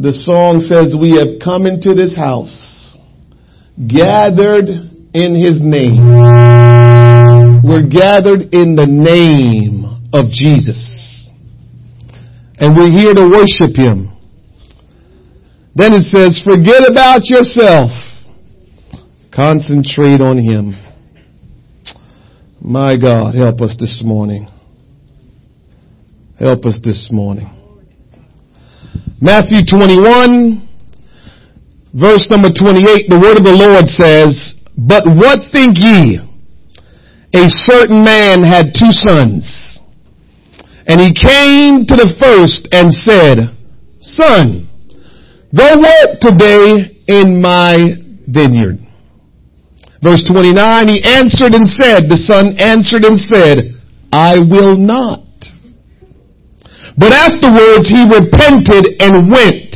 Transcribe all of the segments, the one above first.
The song says, we have come into this house, gathered in his name. We're gathered in the name of Jesus. And we're here to worship him. Then it says, forget about yourself. Concentrate on him. My God, help us this morning. Help us this morning. Matthew 21, verse number 28, the word of the Lord says, But what think ye? A certain man had two sons. And he came to the first and said, Son, go work today in my vineyard. Verse 29, he answered and said, the son answered and said, I will not. But afterwards he repented and went.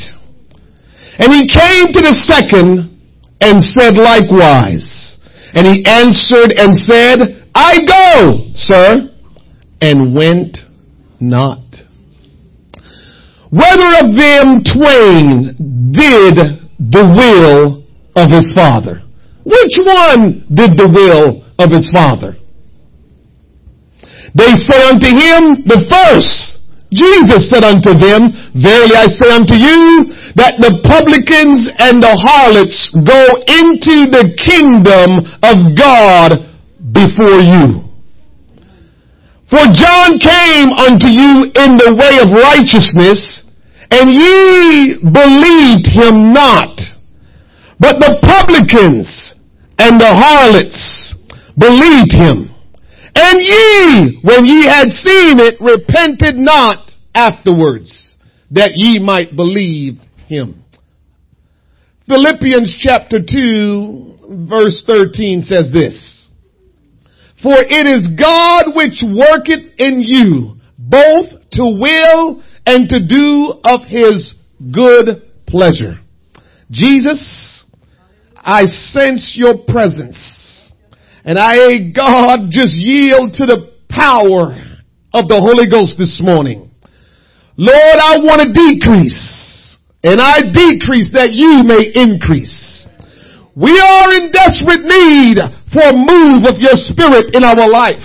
And he came to the second and said likewise. And he answered and said, I go, sir, and went not. Whether of them twain did the will of his father? Which one did the will of his father? They say unto him, the first. Jesus said unto them, Verily I say unto you, that the publicans and the harlots go into the kingdom of God before you. For John came unto you in the way of righteousness, and ye believed him not. But the publicans and the harlots believed him. And ye, when ye had seen it, repented not afterwards that ye might believe him. Philippians chapter 2 verse 13 says this. For it is God which worketh in you both to will and to do of his good pleasure. Jesus, I sense your presence and I, God, just yield to the power of the Holy Ghost this morning. Lord, I want to decrease and I decrease that you may increase. We are in desperate need for a move of your spirit in our life.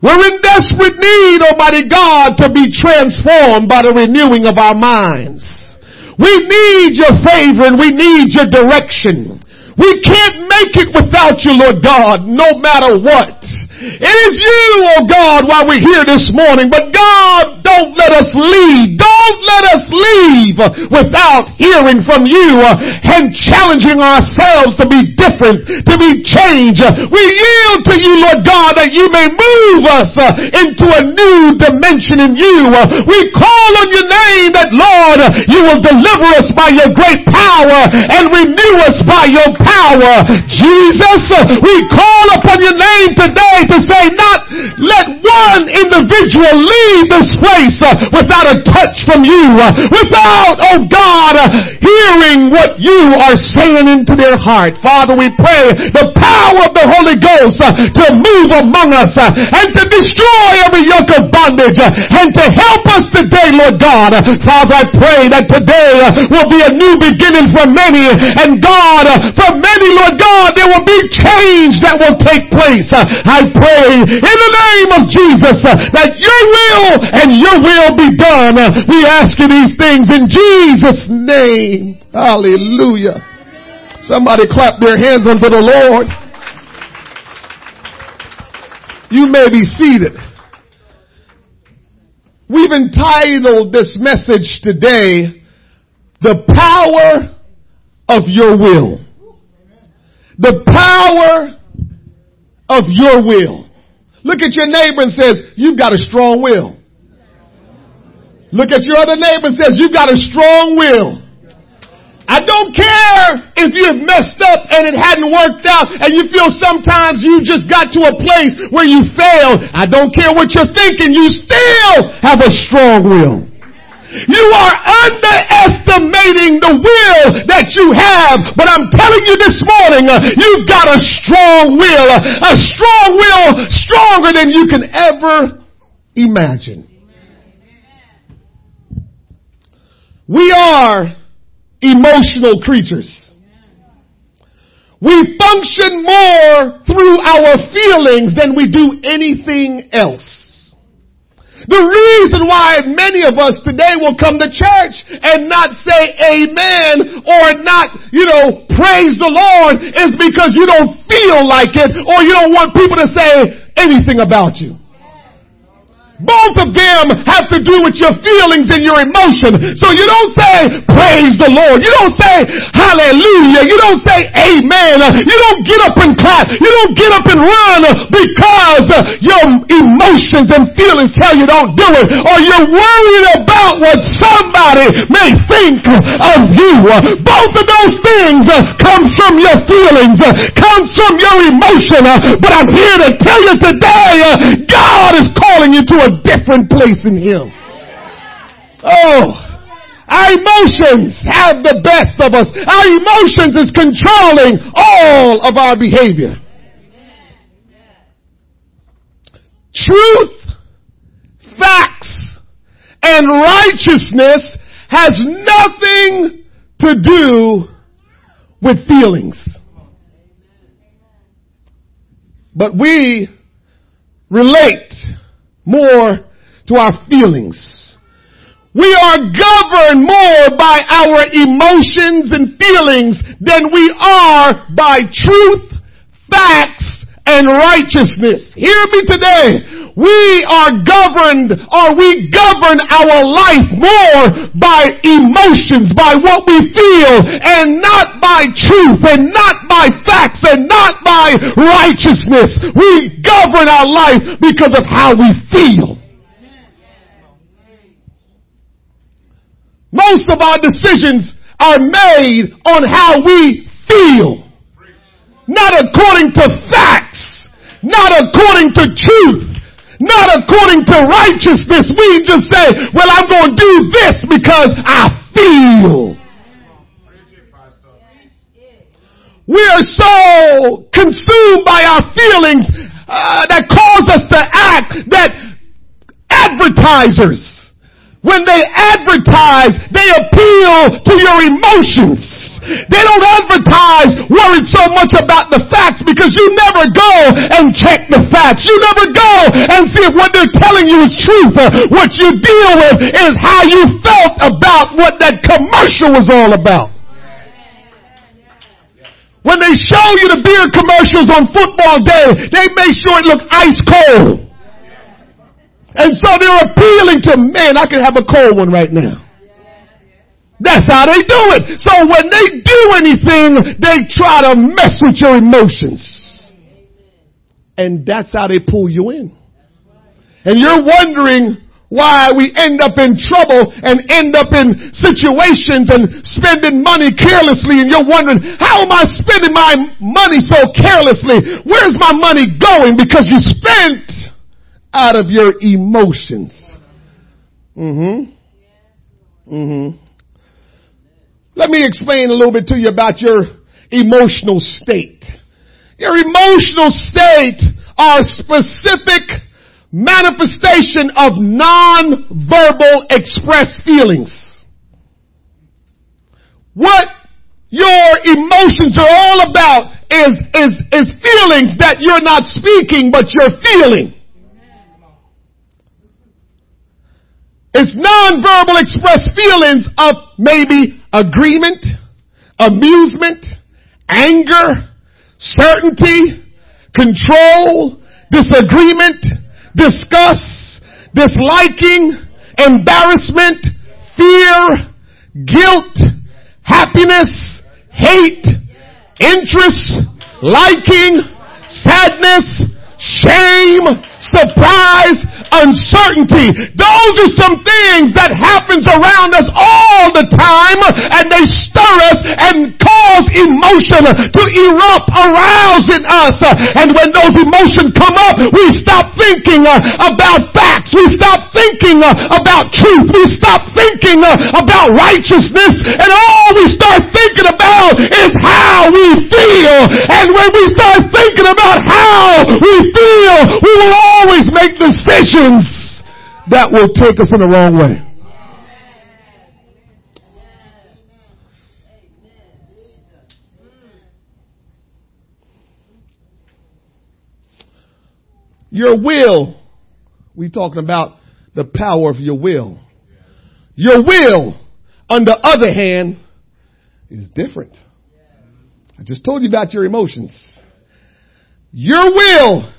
We're in desperate need, Almighty God, to be transformed by the renewing of our minds. We need your favor and we need your direction. We can't make it without you, Lord God, no matter what. It is you, oh God, why we're here this morning. But God, don't let us leave. Don't let us leave without hearing from you uh, and challenging ourselves to be different, to be changed. We yield to you, Lord God, that you may move us uh, into a new dimension in you. Uh, we call on your name that, Lord, you will deliver us by your great power and renew us by your power. Jesus, we call upon your name today to say not let one individual leave this place uh, without a touch from you, uh, without, oh God, uh, hearing what you are saying into their heart. Father, we pray the power of the Holy Ghost to move among us and to destroy every yoke of bondage and to help us today, Lord God. Father, I pray that today will be a new beginning for many and God, for many, Lord God, there will be change that will take place. I pray in the name of Jesus uh, that your will and your will be done. Uh, we ask you these things in Jesus' name. Hallelujah. Somebody clap their hands unto the Lord. You may be seated. We've entitled this message today, The Power of Your Will. The power of your will. Look at your neighbor and says, you've got a strong will. Look at your other neighbor and says, you've got a strong will. I don't care if you have messed up and it hadn't worked out and you feel sometimes you just got to a place where you failed. I don't care what you're thinking. You still have a strong will. You are underestimating the will that you have. But I'm telling you this morning, uh, you've got a strong will. A strong will stronger than you can ever imagine. We are emotional creatures. We function more through our feelings than we do anything else. The reason why many of us today will come to church and not say amen or not, you know, praise the Lord is because you don't feel like it or you don't want people to say anything about you. Both of them have to do with your feelings and your emotion. So you don't say, praise the Lord. You don't say, hallelujah. You don't say, amen. You don't get up and clap. You don't get up and run because your emotions and feelings tell you don't do it. Or you're worried about what somebody may think of you. Both of those things come from your feelings, comes from your emotion. But I'm here to tell you today, God is calling you to a a different place in Him. Oh. Our emotions have the best of us. Our emotions is controlling all of our behavior. Truth, facts, and righteousness has nothing to do with feelings. But we relate more to our feelings. We are governed more by our emotions and feelings than we are by truth, facts, and righteousness. Hear me today. We are governed or we govern our life more by emotions, by what we feel and not by truth and not by facts and not by righteousness. We govern our life because of how we feel. Most of our decisions are made on how we feel. Not according to facts. Not according to truth not according to righteousness. We just say, well, I'm going to do this because I feel. We are so consumed by our feelings uh, that cause us to act that advertisers when they advertise, they appeal to your emotions. They don't advertise worried so much about the facts because you never go and check the facts. You never go and see if what they're telling you is truth. Uh, what you deal with is how you felt about what that commercial was all about. When they show you the beer commercials on football day, they make sure it looks ice cold. And so they're appealing to, man, I can have a cold one right now. That's how they do it. So when they do anything, they try to mess with your emotions. And that's how they pull you in. And you're wondering why we end up in trouble and end up in situations and spending money carelessly and you're wondering, how am I spending my money so carelessly? Where's my money going? Because you spent out of your emotions. Mm-hmm. Mm-hmm. Let me explain a little bit to you about your emotional state. Your emotional state are specific manifestation of non-verbal expressed feelings. What your emotions are all about is, is, is feelings that you're not speaking, but you're feeling. It's non-verbal expressed feelings of maybe agreement, amusement, anger, certainty, control, disagreement, disgust, disliking, embarrassment, fear, guilt, happiness, hate, interest, liking, sadness, shame, surprise, uncertainty. Those are some things that happens around us all the time and they stir us and cause emotion to erupt, arouse in us. And when those emotions come up, we stop thinking uh, about facts. We stop thinking uh, about truth. We stop thinking uh, about righteousness and all we start thinking about is how we feel. And when we start thinking about how we feel, we will always make decisions that will take us in the wrong way. Your will, we talking about the power of your will. Your will, on the other hand, is different. I just told you about your emotions. Your will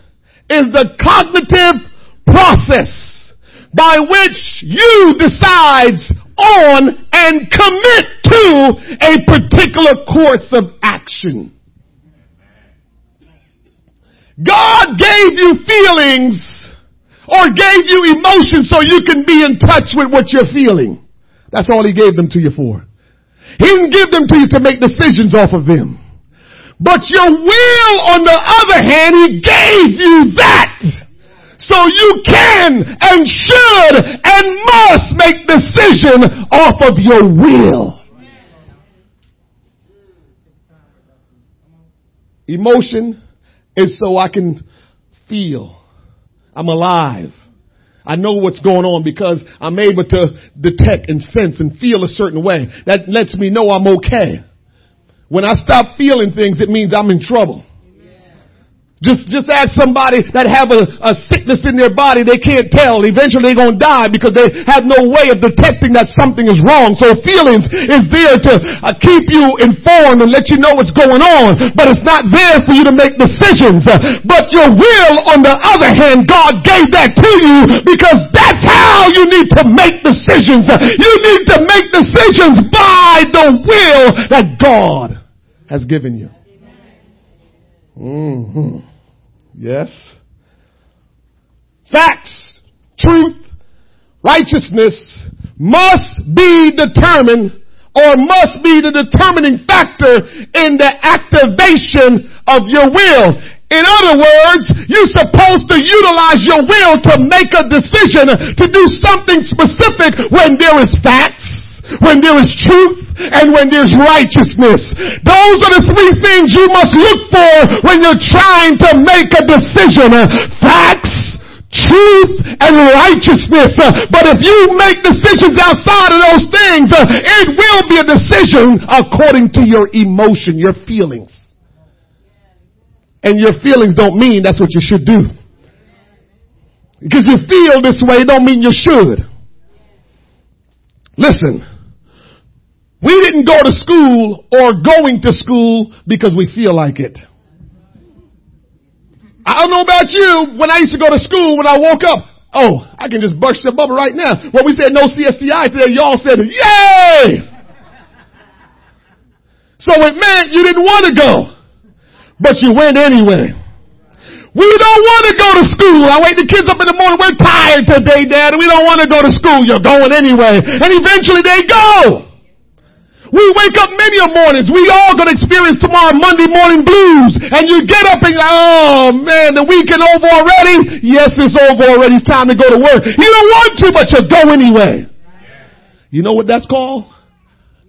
is the cognitive process by which you decides on and commit to a particular course of action. God gave you feelings or gave you emotions so you can be in touch with what you're feeling. That's all he gave them to you for. He didn't give them to you to make decisions off of them. But your will, on the other hand, he gave you that. So you can and should and must make decision off of your will. Emotion is so I can feel. I'm alive. I know what's going on because I'm able to detect and sense and feel a certain way. That lets me know I'm okay. When I stop feeling things, it means I'm in trouble. Just, just ask somebody that have a, a sickness in their body they can't tell. Eventually they're gonna die because they have no way of detecting that something is wrong. So feelings is there to uh, keep you informed and let you know what's going on, but it's not there for you to make decisions. But your will, on the other hand, God gave that to you because that's how you need to make decisions. You need to make decisions by the will that God has given you. Mm-hmm. Yes. Facts, truth, righteousness must be determined or must be the determining factor in the activation of your will. In other words, you're supposed to utilize your will to make a decision to do something specific when there is facts, when there is truth, and when there's righteousness. Those are the three things you must look for when you're trying to make a decision. Facts, truth, and righteousness. But if you make decisions outside of those things, it will be a decision according to your emotion, your feelings. And your feelings don't mean that's what you should do. Because you feel this way don't mean you should. Listen. We didn't go to school or going to school because we feel like it. I don't know about you. When I used to go to school, when I woke up, oh, I can just burst your bubble right now. When we said no CSTI today, y'all said, yay! So it meant you didn't want to go, but you went anyway. We don't want to go to school. I wake the kids up in the morning. We're tired today, Dad. We don't want to go to school. You're going anyway. And eventually they go. We wake up many a mornings. We all gonna experience tomorrow Monday morning blues. And you get up and you're like, oh man, the weekend over already? Yes, it's over already. It's time to go to work. You don't want to, but you go anyway. You know what that's called?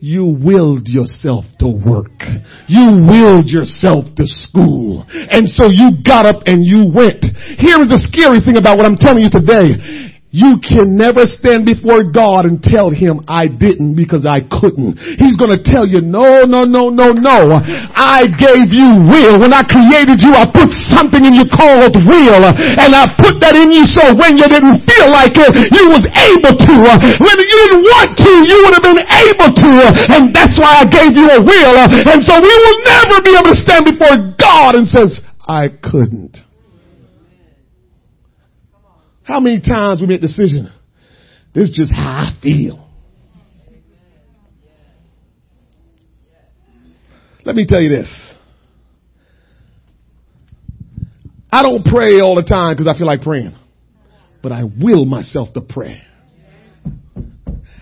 You willed yourself to work. You willed yourself to school. And so you got up and you went. Here is the scary thing about what I'm telling you today. You can never stand before God and tell him I didn't because I couldn't. He's gonna tell you, no, no, no, no, no. I gave you will. When I created you, I put something in you called will. And I put that in you so when you didn't feel like it, you was able to. When you didn't want to, you would have been able to. And that's why I gave you a will. And so we will never be able to stand before God and says, I couldn't. How many times we make decision? This is just how I feel. Let me tell you this. I don't pray all the time because I feel like praying, but I will myself to pray.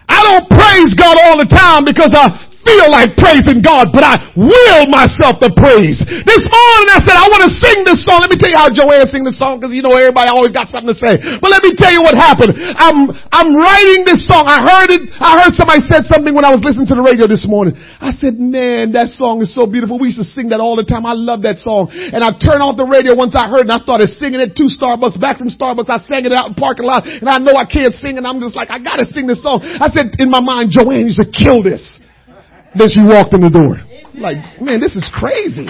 I don't praise God all the time because I feel like praising God, but I will myself to praise. This morning I said, I want to sing this song. Let me tell you how Joanne sing this song because you know everybody always got something to say. But let me tell you what happened. I'm, I'm writing this song. I heard it. I heard somebody said something when I was listening to the radio this morning. I said, man, that song is so beautiful. We used to sing that all the time. I love that song. And I turned off the radio once I heard it and I started singing it to Starbucks. Back from Starbucks, I sang it out in parking lot and I know I can't sing and I'm just like, I gotta sing this song. I said in my mind, Joanne, you should kill this. Then she walked in the door. Like, man, this is crazy.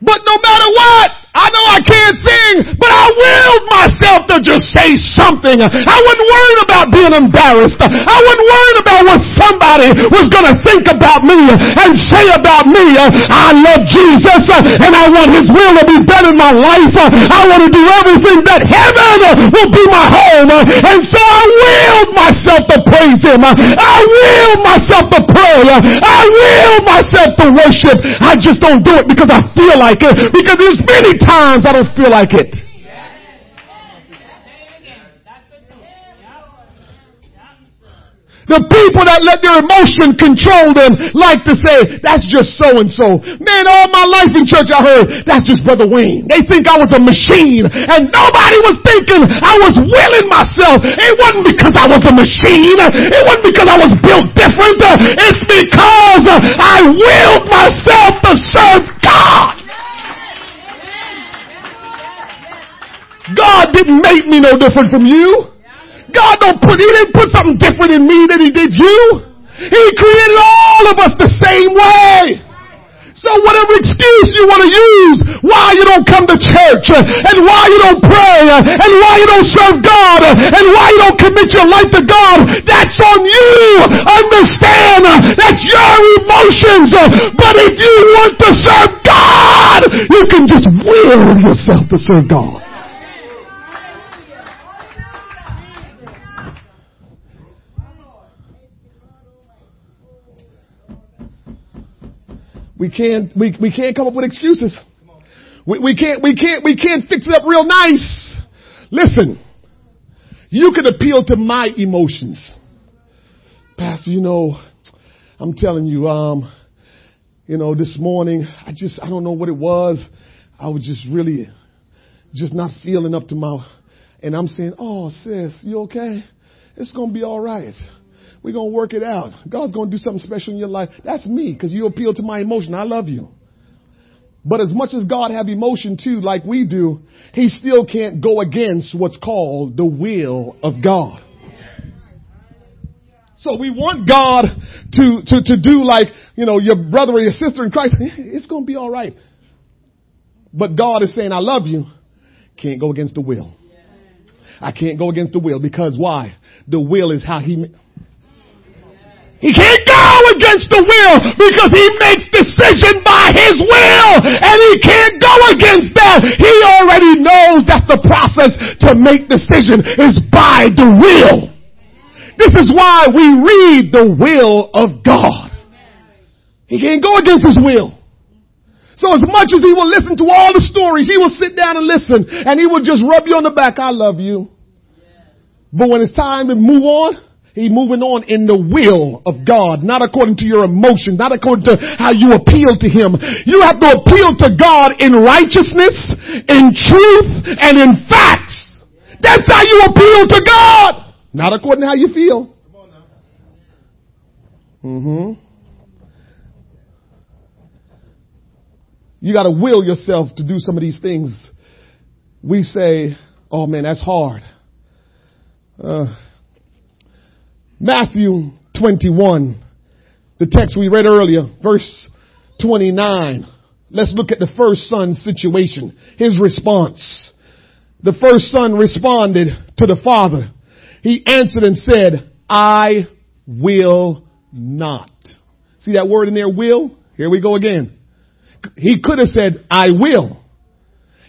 But no matter what, I know I can't sing, but I willed myself to just say something. I wasn't worried about being embarrassed. I wasn't worried about what somebody was going to think about me and say about me. I love Jesus and I want his will to be done in my life. I want to do everything that heaven will be my home. And so I willed myself to praise him. I willed myself to pray. I willed myself to worship. I just don't do it because I feel like it. Because there's many times I don't feel like it. The people that let their emotion control them like to say, that's just so and so. Man, all my life in church I heard, that's just Brother Wayne. They think I was a machine and nobody was thinking I was willing myself. It wasn't because I was a machine. It wasn't because I was built different. It's because I willed myself to serve God. God didn't make me no different from you. God don't put, He didn't put something different in me than He did you. He created all of us the same way. So whatever excuse you want to use why you don't come to church and why you don't pray and why you don't serve God and why you don't commit your life to God, that's on you. Understand that's your emotions. But if you want to serve God, you can just will yourself to serve God. We can't, we, we can't come up with excuses. We, we can't, we can't, we can't fix it up real nice. Listen, you can appeal to my emotions. Pastor, you know, I'm telling you, um, you know, this morning, I just, I don't know what it was. I was just really, just not feeling up to my, and I'm saying, oh, sis, you okay? It's going to be all right. We're going to work it out. God's going to do something special in your life. That's me because you appeal to my emotion. I love you. But as much as God have emotion too, like we do, he still can't go against what's called the will of God. So we want God to, to, to do like, you know, your brother or your sister in Christ. It's going to be all right. But God is saying, I love you. Can't go against the will. I can't go against the will because why? The will is how he, he can't go against the will because he makes decision by his will and he can't go against that. He already knows that's the process to make decision is by the will. This is why we read the will of God. He can't go against his will. So as much as he will listen to all the stories, he will sit down and listen and he will just rub you on the back. I love you. But when it's time to move on, He's moving on in the will of God, not according to your emotion, not according to how you appeal to Him. You have to appeal to God in righteousness, in truth, and in facts. That's how you appeal to God, not according to how you feel. Mm-hmm. You gotta will yourself to do some of these things. We say, oh man, that's hard. Uh, Matthew 21, the text we read earlier, verse 29. Let's look at the first son's situation, his response. The first son responded to the father. He answered and said, I will not. See that word in there, will? Here we go again. He could have said, I will.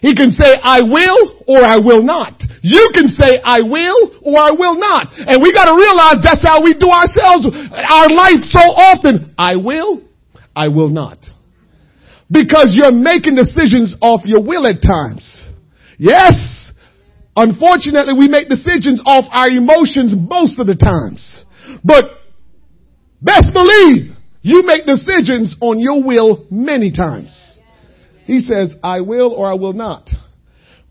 He can say, I will or I will not. You can say, I will or I will not. And we gotta realize that's how we do ourselves, our life so often. I will, I will not. Because you're making decisions off your will at times. Yes, unfortunately we make decisions off our emotions most of the times. But best believe you make decisions on your will many times. He says, I will or I will not.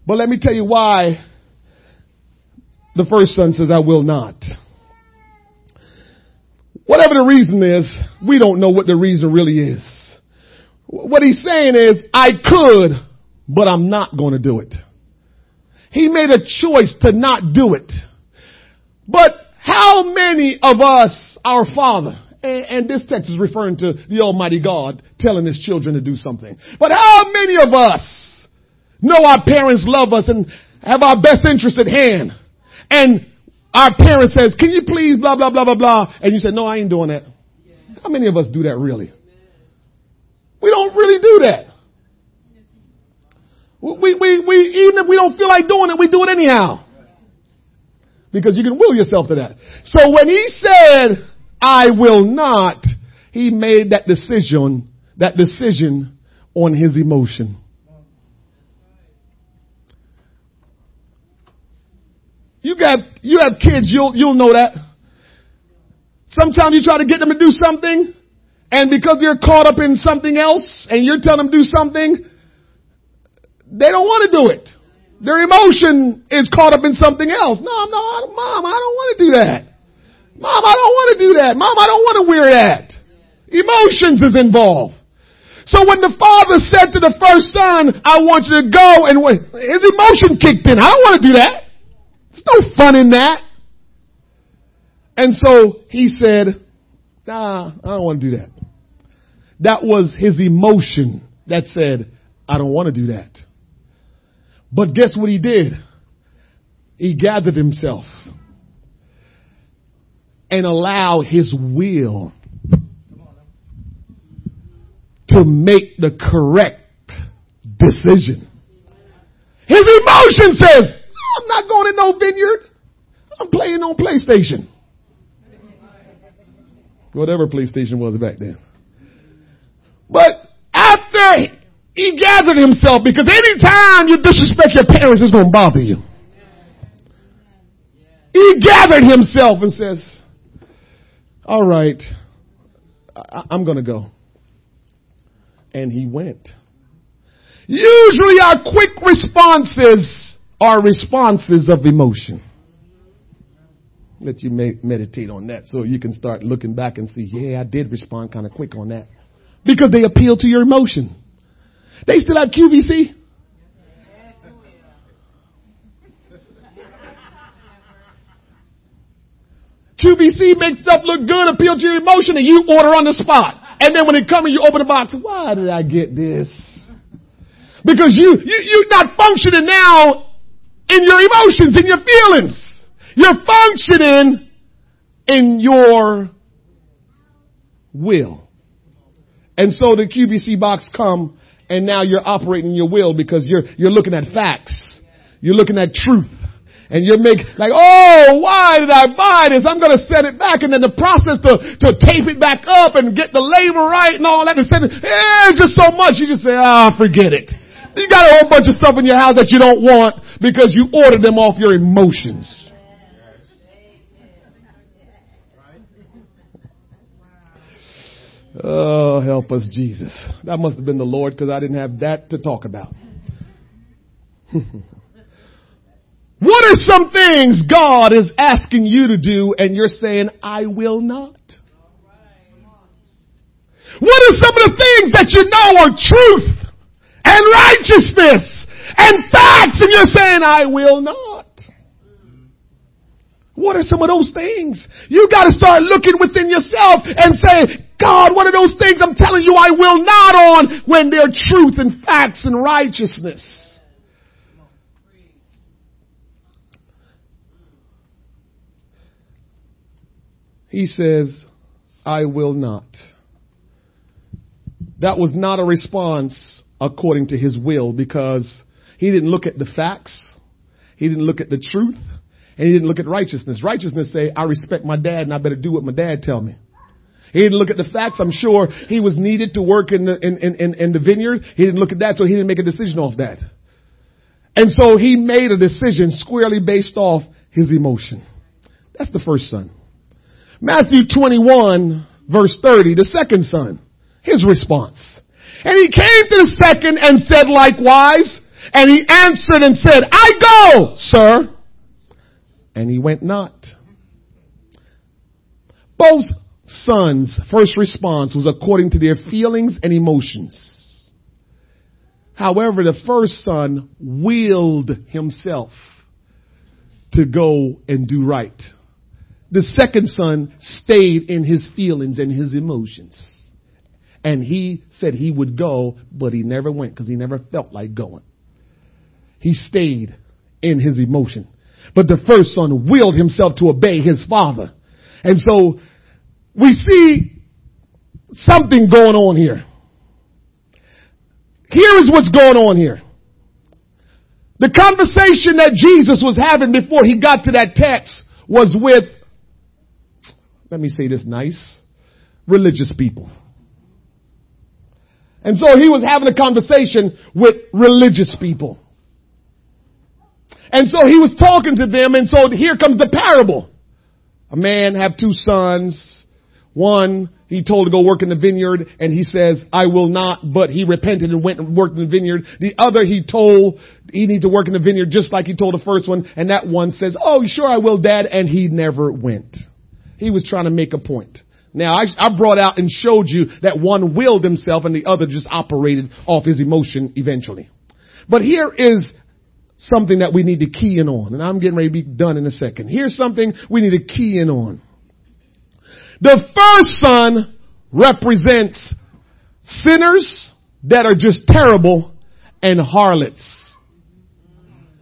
But let me tell you why the first son says, I will not. Whatever the reason is, we don't know what the reason really is. What he's saying is, I could, but I'm not going to do it. He made a choice to not do it. But how many of us, our father, and, and this text is referring to the Almighty God telling his children to do something. But how many of us know our parents love us and have our best interest at hand. And our parent says, can you please blah, blah, blah, blah, blah. And you say, no, I ain't doing that. How many of us do that really? We don't really do that. We, we, we, even if we don't feel like doing it, we do it anyhow. Because you can will yourself to that. So when he said, I will not, he made that decision, that decision on his emotion. You got, you have kids, you'll, you'll know that. Sometimes you try to get them to do something, and because you're caught up in something else, and you're telling them to do something, they don't want to do it. Their emotion is caught up in something else. No, no, mom, I don't want to do that. Mom, I don't want to do that. Mom, I don't want to wear that. Emotions is involved. So when the father said to the first son, I want you to go and his emotion kicked in. I don't want to do that. There's no fun in that. And so he said, nah, I don't want to do that. That was his emotion that said, I don't want to do that. But guess what he did? He gathered himself and allow his will to make the correct decision. His emotion says, I'm not going to no vineyard. I'm playing on PlayStation. Whatever PlayStation was back then. But after he gathered himself because anytime you disrespect your parents, it's going to bother you. He gathered himself and says, all right, I- am going to go. And he went. Usually our quick responses are responses of emotion. Let you meditate on that so you can start looking back and see, yeah, I did respond kind of quick on that. Because they appeal to your emotion. They still have QVC? QVC makes stuff look good, appeal to your emotion, and you order on the spot. And then when it comes, you open the box. Why did I get this? Because you, you, you're not functioning now in your emotions, in your feelings. You're functioning in your will. And so the QVC box come and now you're operating your will because you're, you're looking at facts. You're looking at truth. And you make like, oh, why did I buy this? I'm going to set it back. And then the process to, to tape it back up and get the label right and all that and send it, eh, just so much. You just say, ah, forget it. You got a whole bunch of stuff in your house that you don't want because you ordered them off your emotions. Oh, help us, Jesus. That must have been the Lord because I didn't have that to talk about. what are some things God is asking you to do and you're saying, I will not? What are some of the things that you know are truth and righteousness and facts and you're saying, I will not? What are some of those things? You gotta start looking within yourself and say, God, what are those things I'm telling you I will not on when they're truth and facts and righteousness? He says, I will not. That was not a response according to his will because he didn't look at the facts. He didn't look at the truth and he didn't look at righteousness. Righteousness say, I respect my dad and I better do what my dad tell me. He didn't look at the facts. I'm sure he was needed to work in the, in, in, in the vineyard. He didn't look at that, so he didn't make a decision off that. And so he made a decision squarely based off his emotion. That's the first son. Matthew 21 verse 30, the second son, his response. And he came to the second and said likewise, and he answered and said, I go, sir. And he went not. Both sons' first response was according to their feelings and emotions. However, the first son willed himself to go and do right. The second son stayed in his feelings and his emotions. And he said he would go, but he never went because he never felt like going. he stayed in his emotion. But the first son willed himself to obey his father. And so we see something going on here. Here is what's going on here. The conversation that Jesus was having before he got to that text was with, let me say this nice, religious people. And so he was having a conversation with religious people. And so he was talking to them and so here comes the parable. A man have two sons. One, he told to go work in the vineyard and he says, I will not, but he repented and went and worked in the vineyard. The other, he told he need to work in the vineyard just like he told the first one. And that one says, oh, sure I will, dad. And he never went. He was trying to make a point. Now I, I brought out and showed you that one willed himself and the other just operated off his emotion eventually. But here is something that we need to key in on. And I'm getting ready to be done in a second. Here's something we need to key in on. The first son represents sinners that are just terrible and harlots.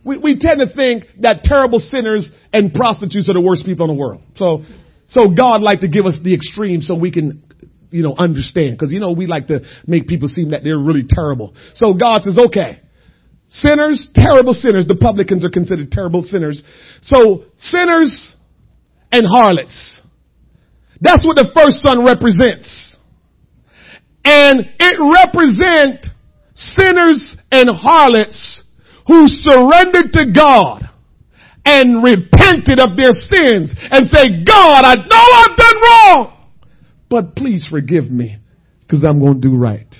We, we tend to think that terrible sinners and prostitutes are the worst people in the world. So, so God like to give us the extreme so we can, you know, understand. Cause you know, we like to make people seem that they're really terrible. So God says, okay, sinners, terrible sinners, the publicans are considered terrible sinners. So sinners and harlots. That's what the first son represents. And it represents sinners and harlots who surrendered to God and repented of their sins and say, God, I know I've done wrong, but please forgive me because I'm going to do right.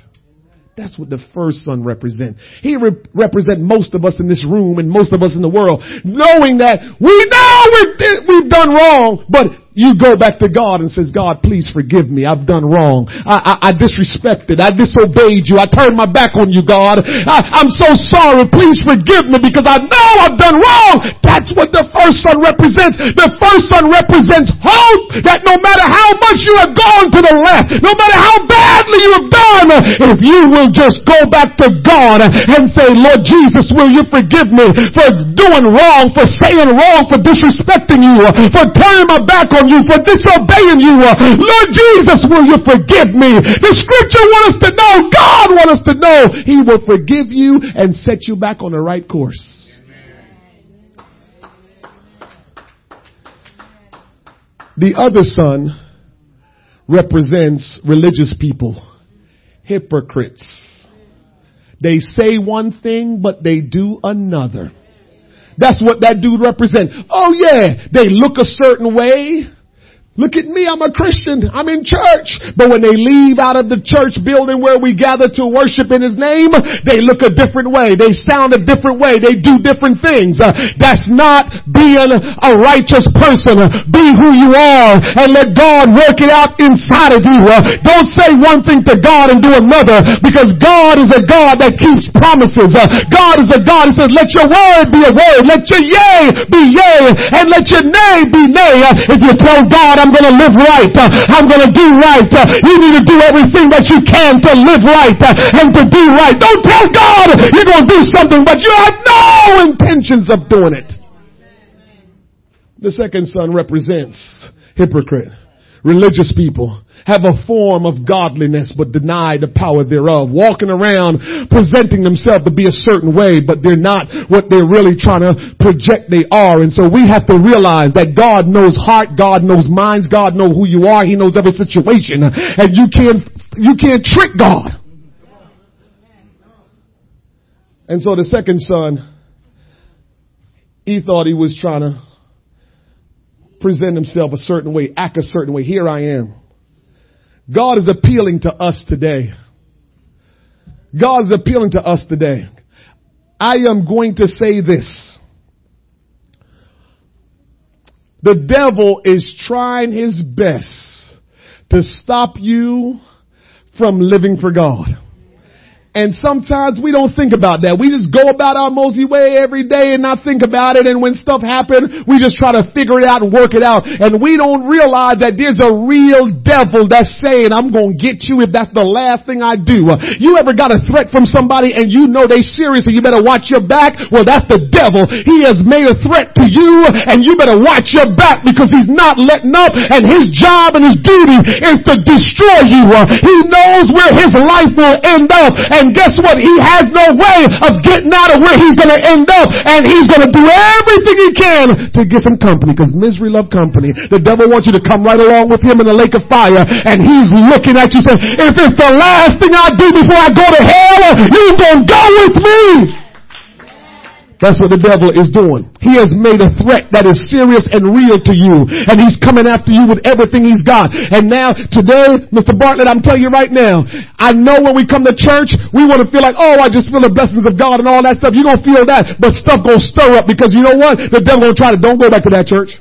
That's what the first son represents. He re- represent most of us in this room and most of us in the world, knowing that we know we've, we've done wrong, but you go back to God and says, God, please forgive me. I've done wrong. I, I, I disrespected. I disobeyed you. I turned my back on you, God. I, I'm so sorry. Please forgive me because I know I've done wrong. That's what the first son represents. The first son represents hope that no matter how much you have gone to the left, no matter how badly you have done, if you will just go back to God and say, Lord Jesus, will you forgive me for doing wrong, for saying wrong, for disrespecting you, for turning my back on you, for disobeying you. Lord Jesus, will you forgive me? The scripture wants us to know, God wants us to know, He will forgive you and set you back on the right course. The other son represents religious people, hypocrites. They say one thing, but they do another. That's what that dude represents. Oh yeah, they look a certain way. Look at me, I'm a Christian. I'm in church. But when they leave out of the church building where we gather to worship in His name, they look a different way. They sound a different way. They do different things. Uh, that's not being a righteous person. Be who you are and let God work it out inside of you. Uh, don't say one thing to God and do another because God is a God that keeps promises. Uh, God is a God who says, let your word be a word. Let your yea be yea and let your nay be nay. Uh, if you tell God, I'm going to live right. Uh, I'm going to do right. Uh, you need to do everything that you can to live right uh, and to do right. Don't tell God you're going to do something, but you have no intentions of doing it. The second son represents hypocrite, religious people have a form of godliness but deny the power thereof. Walking around presenting themselves to be a certain way, but they're not what they're really trying to project they are. And so we have to realize that God knows heart, God knows minds, God knows who you are, He knows every situation. And you can't, you can't trick God. And so the second son, he thought he was trying to present himself a certain way, act a certain way. Here I am. God is appealing to us today. God is appealing to us today. I am going to say this. The devil is trying his best to stop you from living for God. And sometimes we don't think about that. We just go about our mosey way every day and not think about it. And when stuff happens, we just try to figure it out and work it out. And we don't realize that there's a real devil that's saying, I'm going to get you if that's the last thing I do. You ever got a threat from somebody and you know they serious and you better watch your back? Well, that's the devil. He has made a threat to you and you better watch your back because he's not letting up and his job and his duty is to destroy you. He knows where his life will end up and and guess what? He has no way of getting out of where he's going to end up. And he's going to do everything he can to get some company because misery love company. The devil wants you to come right along with him in the lake of fire. And he's looking at you saying, if it's the last thing I do before I go to hell, you going to go with me. That's what the devil is doing. He has made a threat that is serious and real to you. And he's coming after you with everything he's got. And now, today, Mr. Bartlett, I'm telling you right now, I know when we come to church, we want to feel like, oh, I just feel the blessings of God and all that stuff. You're going to feel that. But stuff going to stir up because you know what? The devil going to try to, don't go back to that church.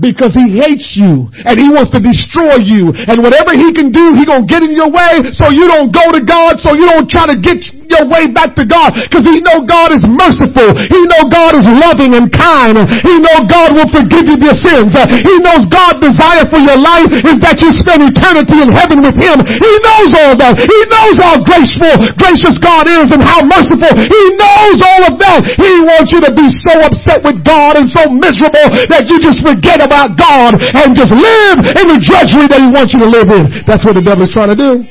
because he hates you and he wants to destroy you and whatever he can do he gonna get in your way so you don't go to God so you don't try to get your way back to God because he know God is merciful. He know God is loving and kind. He know God will forgive you your sins. He knows God's desire for your life is that you spend eternity in heaven with him. He knows all that. He knows how graceful gracious God is and how merciful. He knows all of that. He wants you to be so upset with God and so miserable that you just forget about God and just live in the drudgery that He wants you to live in. That's what the devil is trying to do.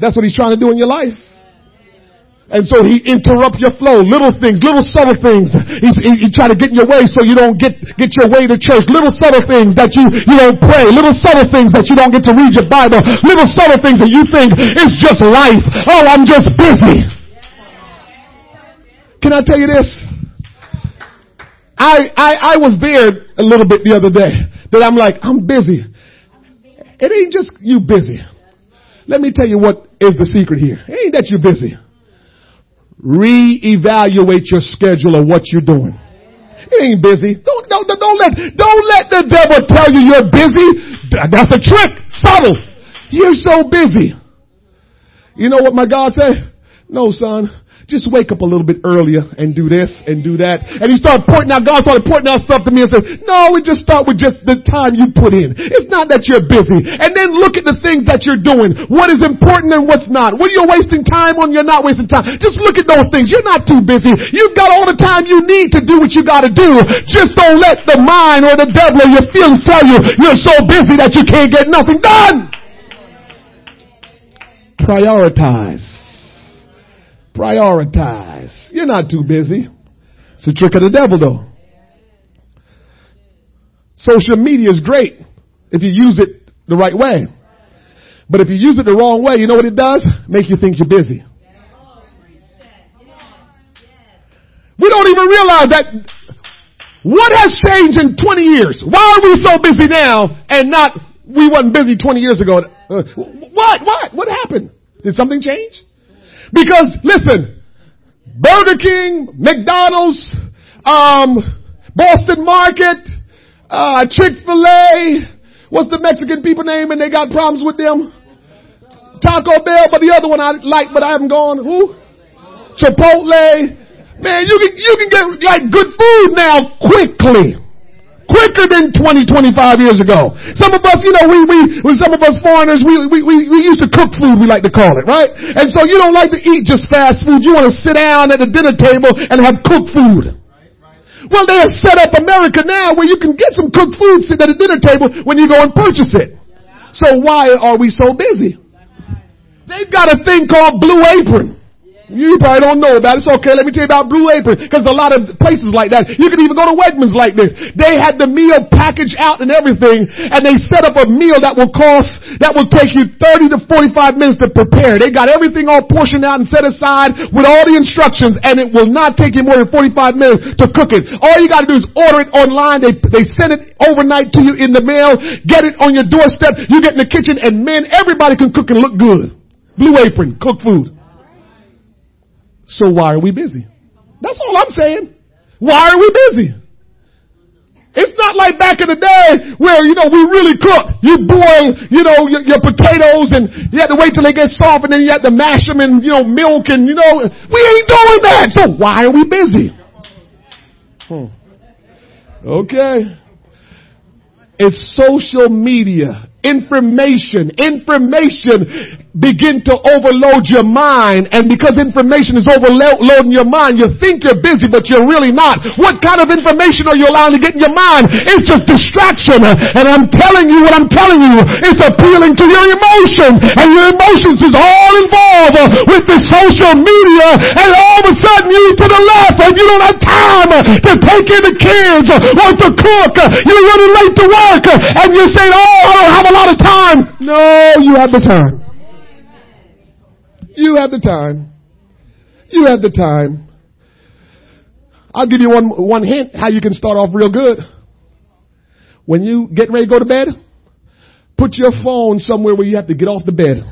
That's what he's trying to do in your life. And so he interrupts your flow. Little things, little subtle things. He's, he, he try to get in your way so you don't get, get your way to church. Little subtle things that you, you don't pray. Little subtle things that you don't get to read your Bible. Little subtle things that you think it's just life. Oh, I'm just busy. Can I tell you this? I, I, I was there a little bit the other day that I'm like, I'm busy. It ain't just you busy. Let me tell you what is the secret here. It ain't that you're busy. Reevaluate your schedule of what you're doing. It ain't busy. Don't, don't, don't let, don't let the devil tell you you're busy. That's a trick. Subtle. You're so busy. You know what my God said? No, son. Just wake up a little bit earlier and do this and do that. And he started pointing out, God started pointing out stuff to me and said, no, we just start with just the time you put in. It's not that you're busy. And then look at the things that you're doing. What is important and what's not. What are you're wasting time on, you're not wasting time. Just look at those things. You're not too busy. You've got all the time you need to do what you gotta do. Just don't let the mind or the devil or your feelings tell you you're so busy that you can't get nothing done. Prioritize. Prioritize. You're not too busy. It's a trick of the devil though. Social media is great if you use it the right way. But if you use it the wrong way, you know what it does? Make you think you're busy. We don't even realize that what has changed in 20 years? Why are we so busy now and not we wasn't busy 20 years ago? Uh, what? What? What happened? Did something change? Because listen, Burger King, McDonald's, um, Boston Market, uh, Chick-fil-A, what's the Mexican people name and they got problems with them? Taco Bell, but the other one I like, but I haven't gone. Who? Chipotle. Man, you can, you can get like good food now quickly quicker than 20, 25 years ago. Some of us, you know, we, we, some of us foreigners, we, we, we, we used to cook food, we like to call it, right? And so you don't like to eat just fast food. You want to sit down at the dinner table and have cooked food. Well, they have set up America now where you can get some cooked food sitting at a dinner table when you go and purchase it. So why are we so busy? They've got a thing called Blue Apron. You probably don't know about it. It's okay. Let me tell you about Blue Apron. Because a lot of places like that. You can even go to Wegmans like this. They had the meal packaged out and everything. And they set up a meal that will cost, that will take you 30 to 45 minutes to prepare. They got everything all portioned out and set aside with all the instructions. And it will not take you more than 45 minutes to cook it. All you gotta do is order it online. They, they send it overnight to you in the mail. Get it on your doorstep. You get in the kitchen and man, everybody can cook and look good. Blue Apron, cook food. So why are we busy? That's all I'm saying. Why are we busy? It's not like back in the day where, you know, we really cook. You boil, you know, your, your potatoes and you had to wait till they get soft and then you had to mash them in, you know, milk and, you know, we ain't doing that. So why are we busy? Hmm. Okay. It's social media information, information begin to overload your mind and because information is overloading your mind, you think you're busy but you're really not. What kind of information are you allowing to get in your mind? It's just distraction and I'm telling you what I'm telling you. It's appealing to your emotions and your emotions is all involved with the social media and all of a sudden you to the left and you don't have time to take in the kids or to cook. You're running late to work and you're saying, oh, I don't have a lot of time. No, you have the time. You have the time. You have the time. I'll give you one, one hint how you can start off real good. When you get ready to go to bed, put your phone somewhere where you have to get off the bed.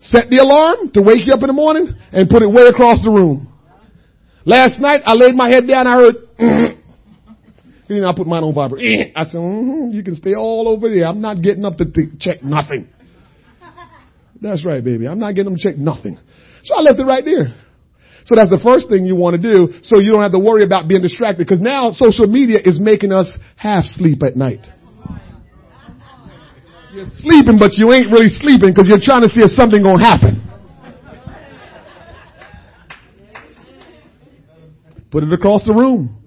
Set the alarm to wake you up in the morning and put it way across the room. Last night I laid my head down, I heard, You know, I put mine on vibrate. I said, mm-hmm, you can stay all over there. I'm not getting up to check nothing. That's right, baby. I'm not getting them to check nothing. So I left it right there. So that's the first thing you want to do so you don't have to worry about being distracted because now social media is making us half sleep at night. You're sleeping, but you ain't really sleeping because you're trying to see if something gonna happen. Put it across the room.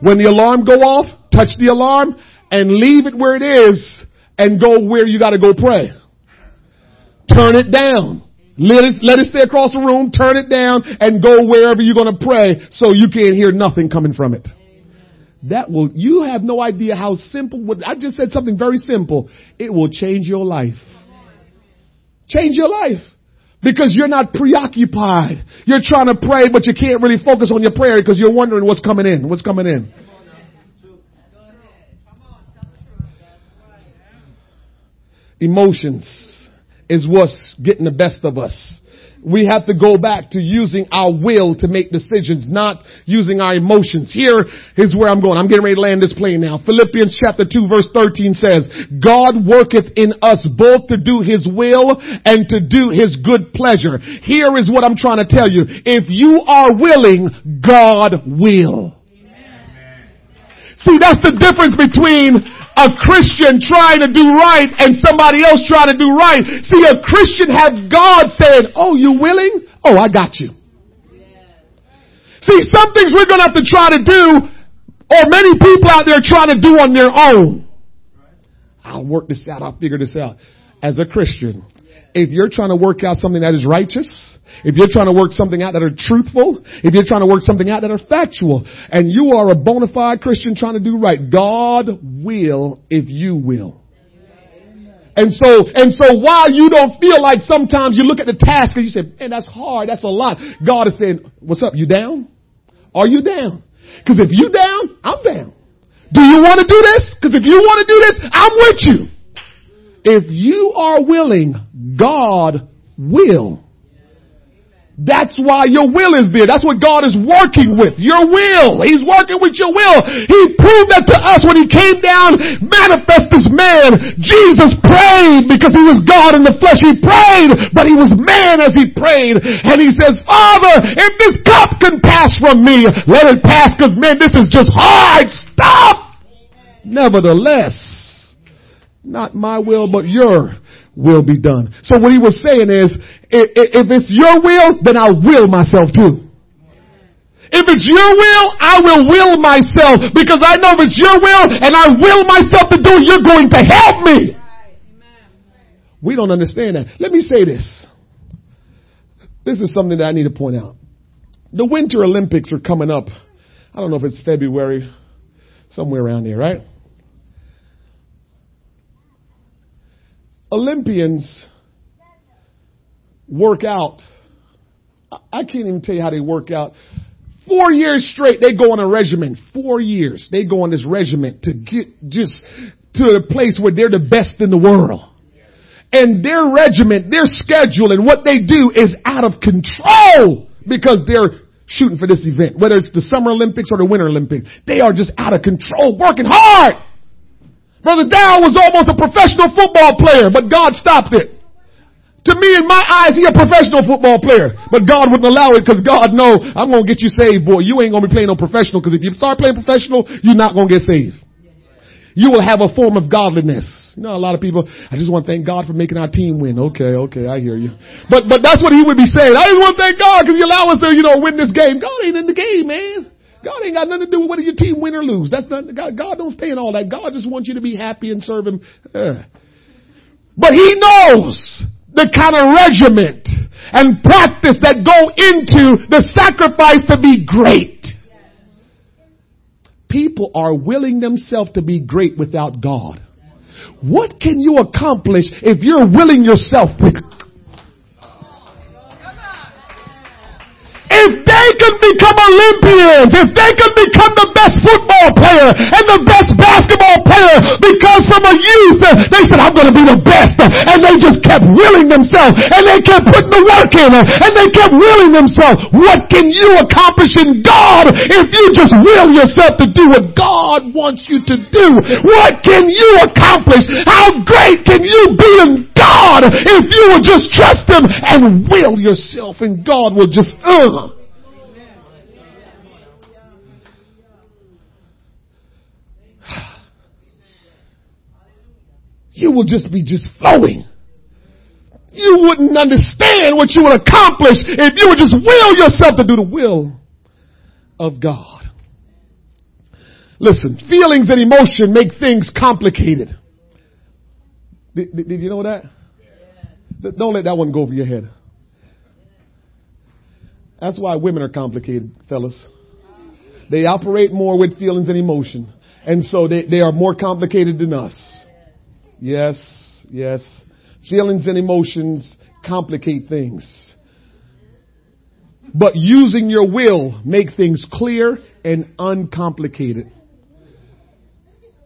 When the alarm go off, touch the alarm and leave it where it is and go where you gotta go pray. Turn it down. Let it, let it stay across the room, turn it down and go wherever you're gonna pray so you can't hear nothing coming from it. That will, you have no idea how simple, I just said something very simple. It will change your life. Change your life. Because you're not preoccupied. You're trying to pray, but you can't really focus on your prayer because you're wondering what's coming in, what's coming in. Emotions is what's getting the best of us we have to go back to using our will to make decisions, not using our emotions. Here is where I'm going. I'm getting ready to land this plane now. Philippians chapter 2 verse 13 says, God worketh in us both to do his will and to do his good pleasure. Here is what I'm trying to tell you. If you are willing, God will. See, that's the difference between a Christian trying to do right and somebody else trying to do right. See, a Christian had God said, oh, you willing? Oh, I got you. See, some things we're going to have to try to do, or many people out there trying to do on their own. I'll work this out. I'll figure this out. As a Christian, if you're trying to work out something that is righteous, if you're trying to work something out that are truthful, if you're trying to work something out that are factual, and you are a bona fide Christian trying to do right, God will if you will. And so, and so while you don't feel like sometimes you look at the task and you say, man, that's hard, that's a lot. God is saying, what's up, you down? Are you down? Cause if you down, I'm down. Do you want to do this? Cause if you want to do this, I'm with you. If you are willing, God will. That's why your will is there. That's what God is working with. Your will. He's working with your will. He proved that to us when he came down, manifest this man. Jesus prayed because he was God in the flesh. He prayed, but he was man as he prayed. And he says, Father, if this cup can pass from me, let it pass because man, this is just hard stuff. Nevertheless, not my will, but your will be done. So what he was saying is, if it's your will, then I'll myself too. If it's your will, I will will myself because I know if it's your will and I will myself to do you're going to help me. We don't understand that. Let me say this. This is something that I need to point out. The Winter Olympics are coming up. I don't know if it's February, somewhere around there, right? Olympians work out. I can't even tell you how they work out. Four years straight, they go on a regiment. Four years. They go on this regiment to get just to a place where they're the best in the world. And their regiment, their schedule and what they do is out of control because they're shooting for this event, whether it's the Summer Olympics or the Winter Olympics. They are just out of control, working hard. Brother Dow was almost a professional football player, but God stopped it. To me, in my eyes, he a professional football player, but God wouldn't allow it because God know I'm gonna get you saved, boy. You ain't gonna be playing no professional because if you start playing professional, you're not gonna get saved. You will have a form of godliness. You know, a lot of people, I just want to thank God for making our team win. Okay, okay, I hear you. But, but that's what he would be saying. I just want to thank God because he allowed us to, you know, win this game. God ain't in the game, man. God ain't got nothing to do with whether your team win or lose. That's not, God, God don't stay in all that. God just wants you to be happy and serve Him. Uh. But He knows the kind of regiment and practice that go into the sacrifice to be great. People are willing themselves to be great without God. What can you accomplish if you're willing yourself with If they can become Olympians, if they can become the best football player and the best basketball player because from a youth they said, I'm going to be the best. And they just kept willing themselves and they kept putting the work in and they kept willing themselves. What can you accomplish in God if you just will yourself to do what God wants you to do? What can you accomplish? How great can you be in God if you will just trust Him and will yourself and God will just, uh, you will just be just flowing. You wouldn't understand what you would accomplish if you would just will yourself to do the will of God. Listen, feelings and emotion make things complicated. Did, did, did you know that? Don't let that one go over your head. That's why women are complicated, fellas. They operate more with feelings and emotion. And so they, they are more complicated than us. Yes, yes. Feelings and emotions complicate things. But using your will make things clear and uncomplicated.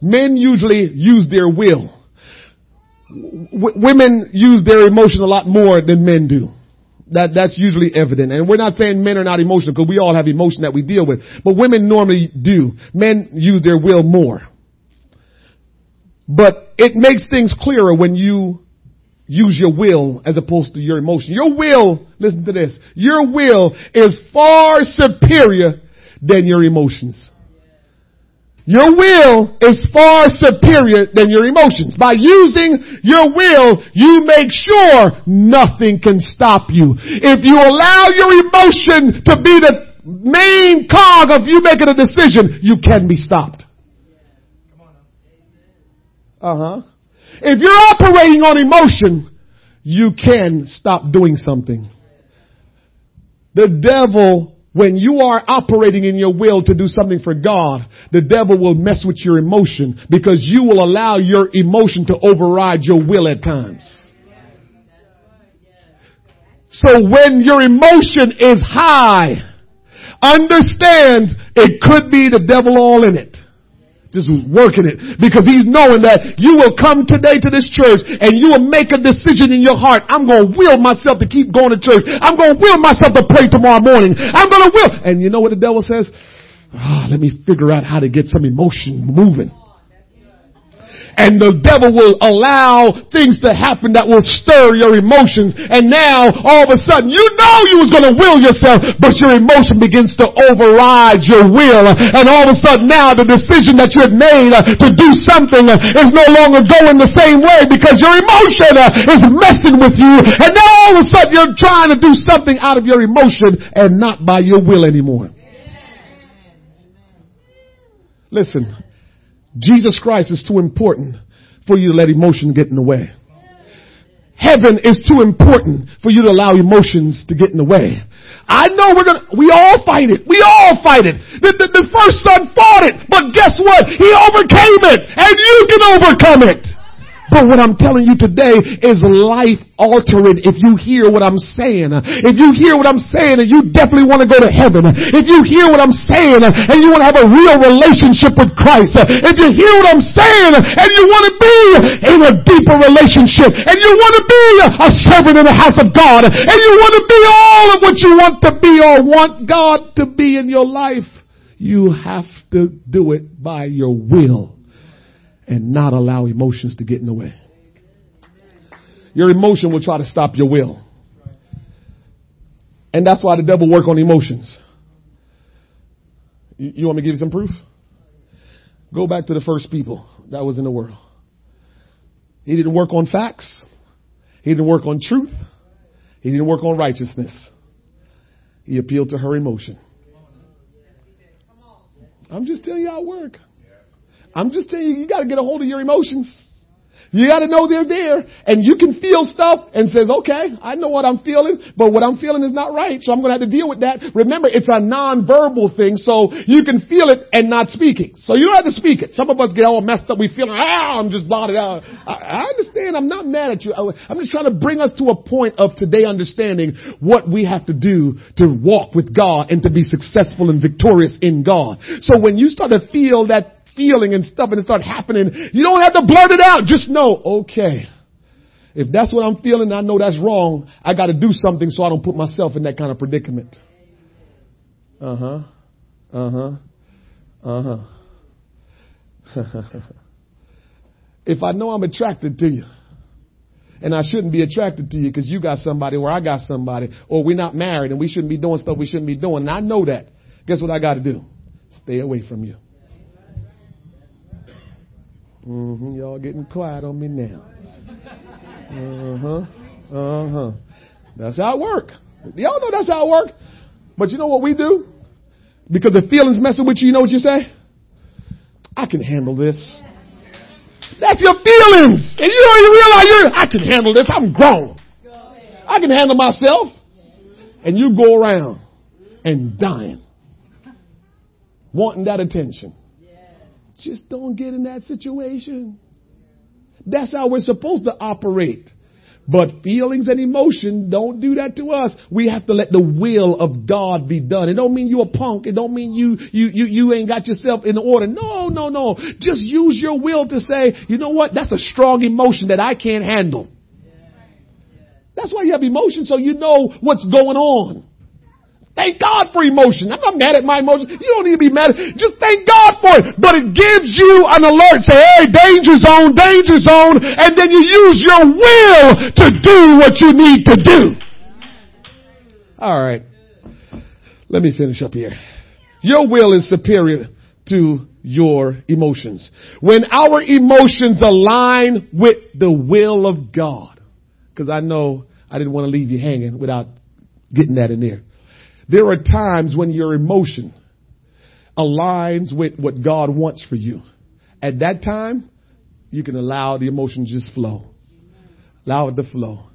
Men usually use their will. W- women use their emotion a lot more than men do. That, that's usually evident. And we're not saying men are not emotional because we all have emotion that we deal with. But women normally do. Men use their will more. But it makes things clearer when you use your will as opposed to your emotion. Your will, listen to this, your will is far superior than your emotions. Your will is far superior than your emotions. By using your will, you make sure nothing can stop you. If you allow your emotion to be the main cog of you making a decision, you can be stopped. Uh huh. If you're operating on emotion, you can stop doing something. The devil, when you are operating in your will to do something for God, the devil will mess with your emotion because you will allow your emotion to override your will at times. So when your emotion is high, understand it could be the devil all in it just working it because he's knowing that you will come today to this church and you will make a decision in your heart. I'm going to will myself to keep going to church. I'm going to will myself to pray tomorrow morning. I'm going to will. And you know what the devil says? Oh, let me figure out how to get some emotion moving and the devil will allow things to happen that will stir your emotions. And now all of a sudden you know you was going to will yourself, but your emotion begins to override your will. And all of a sudden now the decision that you had made uh, to do something uh, is no longer going the same way because your emotion uh, is messing with you. And now all of a sudden you're trying to do something out of your emotion and not by your will anymore. Listen, Jesus Christ is too important for you to let emotion get in the way. Heaven is too important for you to allow emotions to get in the way. I know we're gonna, we all fight it. We all fight it. The, the, the first son fought it, but guess what? He overcame it, and you can overcome it. But what I'm telling you today is life altering if you hear what I'm saying. If you hear what I'm saying and you definitely want to go to heaven. If you hear what I'm saying and you want to have a real relationship with Christ. If you hear what I'm saying and you want to be in a deeper relationship and you want to be a servant in the house of God and you want to be all of what you want to be or want God to be in your life, you have to do it by your will and not allow emotions to get in the way. Your emotion will try to stop your will. And that's why the devil work on emotions. You, want me to give you some proof? Go back to the first people that was in the world. He didn't work on facts. He didn't work on truth. He didn't work on righteousness. He appealed to her emotion. I'm just telling you how it. I'm just telling you, you gotta get a hold of your emotions. You gotta know they're there and you can feel stuff and says, okay, I know what I'm feeling, but what I'm feeling is not right, so I'm gonna have to deal with that. Remember, it's a non-verbal thing, so you can feel it and not speak it. So you don't have to speak it. Some of us get all messed up. We feel, ah, I'm just blotted out. I, I understand. I'm not mad at you. I'm just trying to bring us to a point of today understanding what we have to do to walk with God and to be successful and victorious in God. So when you start to feel that feeling and stuff and it start happening, you don't have to blurt it out. Just know, okay, if that's what I'm feeling, I know that's wrong. I got to do something so I don't put myself in that kind of predicament. Uh huh. Uh huh. Uh huh. if I know I'm attracted to you, and I shouldn't be attracted to you because you got somebody or I got somebody, or we're not married and we shouldn't be doing stuff we shouldn't be doing, and I know that, guess what I got to do? Stay away from you. Mm-hmm. Y'all getting quiet on me now. Uh huh. Uh huh. That's how it work. Y'all know that's how it work. But you know what we do? Because the feelings messing with you, you know what you say? I can handle this. That's your feelings. And you don't even realize you're, I can handle this. I'm grown. I can handle myself. And you go around and dying. Wanting that attention. Just don't get in that situation. That's how we're supposed to operate. But feelings and emotion don't do that to us. We have to let the will of God be done. It don't mean you a punk. It don't mean you, you, you, you ain't got yourself in order. No, no, no. Just use your will to say, you know what? That's a strong emotion that I can't handle. That's why you have emotion so you know what's going on. Thank God for emotion. I'm not mad at my emotion. You don't need to be mad. Just thank God for it. But it gives you an alert. Say, hey, danger zone, danger zone. And then you use your will to do what you need to do. All right. Let me finish up here. Your will is superior to your emotions. When our emotions align with the will of God, because I know I didn't want to leave you hanging without getting that in there. There are times when your emotion aligns with what God wants for you. At that time, you can allow the emotion to just flow. Allow it to flow.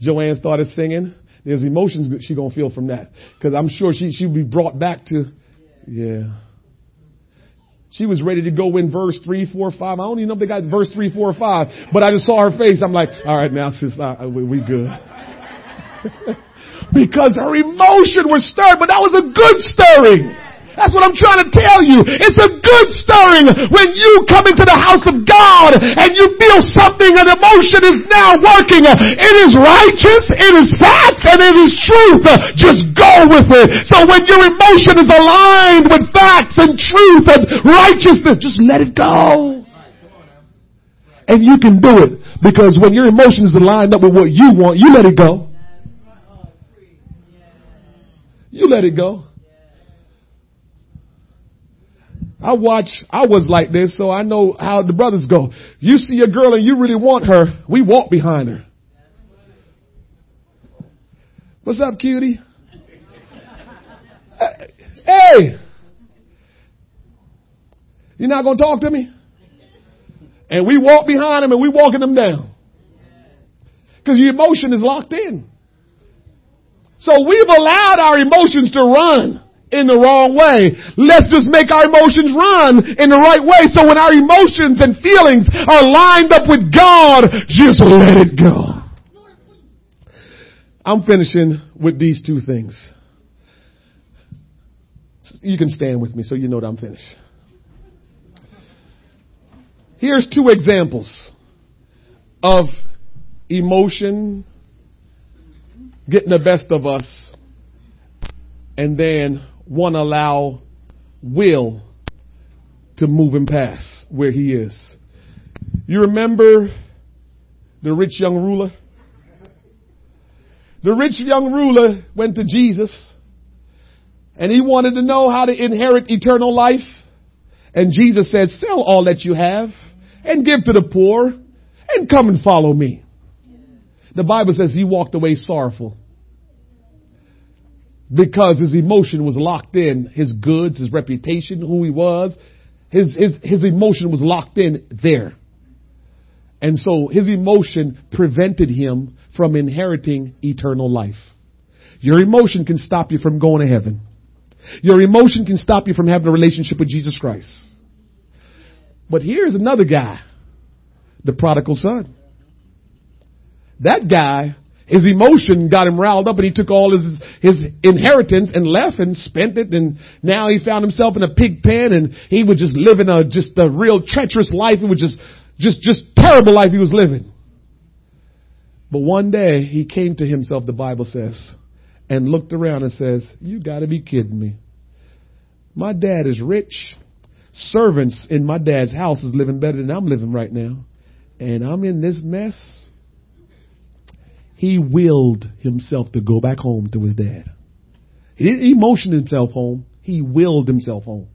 Joanne started singing. There's emotions she gonna feel from that. Cause I'm sure she, she'll be brought back to, yeah. She was ready to go in verse 3, 4, 5. I don't even know if they got verse 3, 4, 5, but I just saw her face. I'm like, all right, now sis, uh, we good. because her emotion was stirred, but that was a good stirring. That's what I'm trying to tell you. It's a good stirring when you come into the house of God and you feel something, an emotion is now working. It is righteous, it is fact, and it is truth. Just go with it. So when your emotion is aligned with facts and truth and righteousness, just let it go. And you can do it because when your emotions are lined up with what you want, you let it go. You let it go. I watch, I was like this, so I know how the brothers go. You see a girl and you really want her, we walk behind her. What's up, cutie? Hey! You're not gonna talk to me? And we walk behind them and we walking them down. Cause your emotion is locked in. So we've allowed our emotions to run in the wrong way. Let's just make our emotions run in the right way. So when our emotions and feelings are lined up with God, just let it go. I'm finishing with these two things. You can stand with me so you know that I'm finished. Here's two examples of emotion getting the best of us and then want to allow will to move him past where he is. You remember the rich young ruler? The rich young ruler went to Jesus and he wanted to know how to inherit eternal life. And Jesus said, sell all that you have and give to the poor and come and follow me. The Bible says he walked away sorrowful because his emotion was locked in, his goods, his reputation, who he was, his, his, his emotion was locked in there. And so his emotion prevented him from inheriting eternal life. Your emotion can stop you from going to heaven. Your emotion can stop you from having a relationship with Jesus Christ. But here's another guy, the prodigal son. That guy, his emotion got him riled up and he took all his, his inheritance and left and spent it and now he found himself in a pig pen and he was just living a, just a real treacherous life. It was just, just, just terrible life he was living. But one day he came to himself, the Bible says, and looked around and says, you gotta be kidding me. My dad is rich. Servants in my dad's house is living better than I'm living right now. And I'm in this mess. He willed himself to go back home to his dad. He didn't emotion himself home. He willed himself home.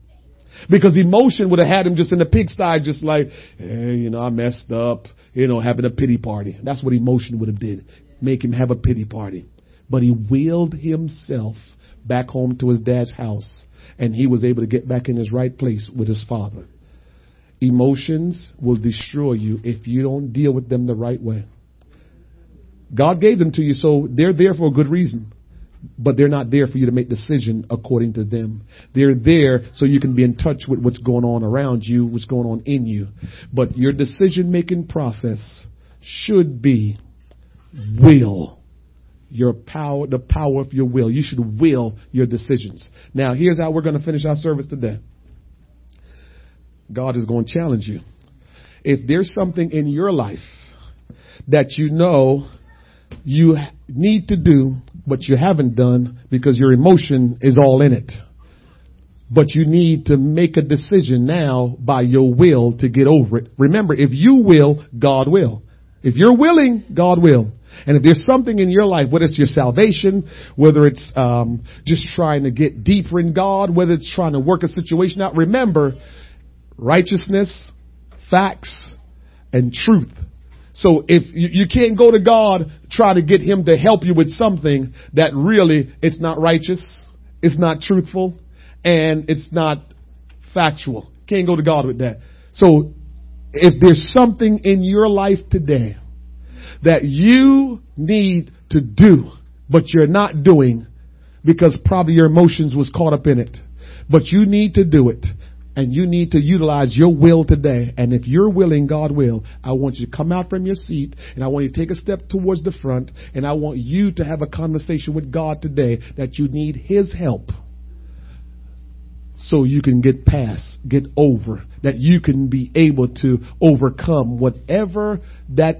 Because emotion would have had him just in the pigsty, just like, hey, you know, I messed up, you know, having a pity party. That's what emotion would have did. Make him have a pity party. But he willed himself back home to his dad's house and he was able to get back in his right place with his father. Emotions will destroy you if you don't deal with them the right way. God gave them to you, so they're there for a good reason. But they're not there for you to make decision according to them. They're there so you can be in touch with what's going on around you, what's going on in you. But your decision making process should be will your power, the power of your will. You should will your decisions. Now, here's how we're going to finish our service today. God is going to challenge you. If there's something in your life that you know you need to do, but you haven't done because your emotion is all in it. But you need to make a decision now by your will to get over it. Remember, if you will, God will. If you're willing, God will. And if there's something in your life, whether it's your salvation, whether it's um, just trying to get deeper in God, whether it's trying to work a situation out, remember righteousness, facts, and truth. So if you, you can't go to God, try to get Him to help you with something that really it's not righteous, it's not truthful, and it's not factual. Can't go to God with that. So if there's something in your life today that you need to do, but you're not doing because probably your emotions was caught up in it. But you need to do it. And you need to utilize your will today. And if you're willing, God will. I want you to come out from your seat and I want you to take a step towards the front and I want you to have a conversation with God today that you need His help so you can get past, get over, that you can be able to overcome whatever that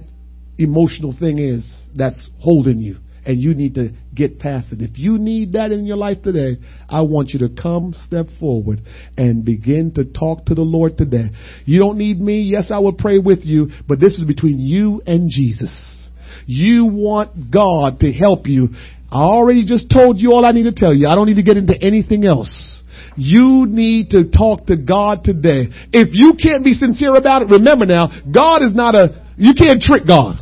emotional thing is that's holding you. And you need to get past it. If you need that in your life today, I want you to come step forward and begin to talk to the Lord today. You don't need me. Yes, I will pray with you, but this is between you and Jesus. You want God to help you. I already just told you all I need to tell you. I don't need to get into anything else. You need to talk to God today. If you can't be sincere about it, remember now, God is not a, you can't trick God.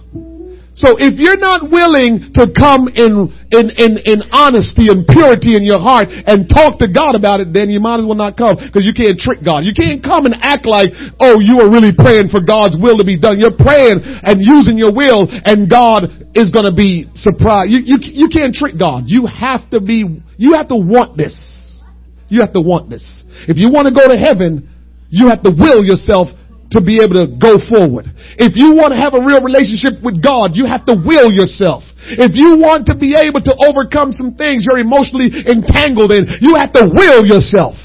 So if you're not willing to come in, in, in, in honesty and purity in your heart and talk to God about it, then you might as well not come because you can't trick God. You can't come and act like, oh, you are really praying for God's will to be done. You're praying and using your will and God is going to be surprised. You, you, you can't trick God. You have to be, you have to want this. You have to want this. If you want to go to heaven, you have to will yourself to be able to go forward. If you want to have a real relationship with God, you have to will yourself. If you want to be able to overcome some things you're emotionally entangled in, you have to will yourself.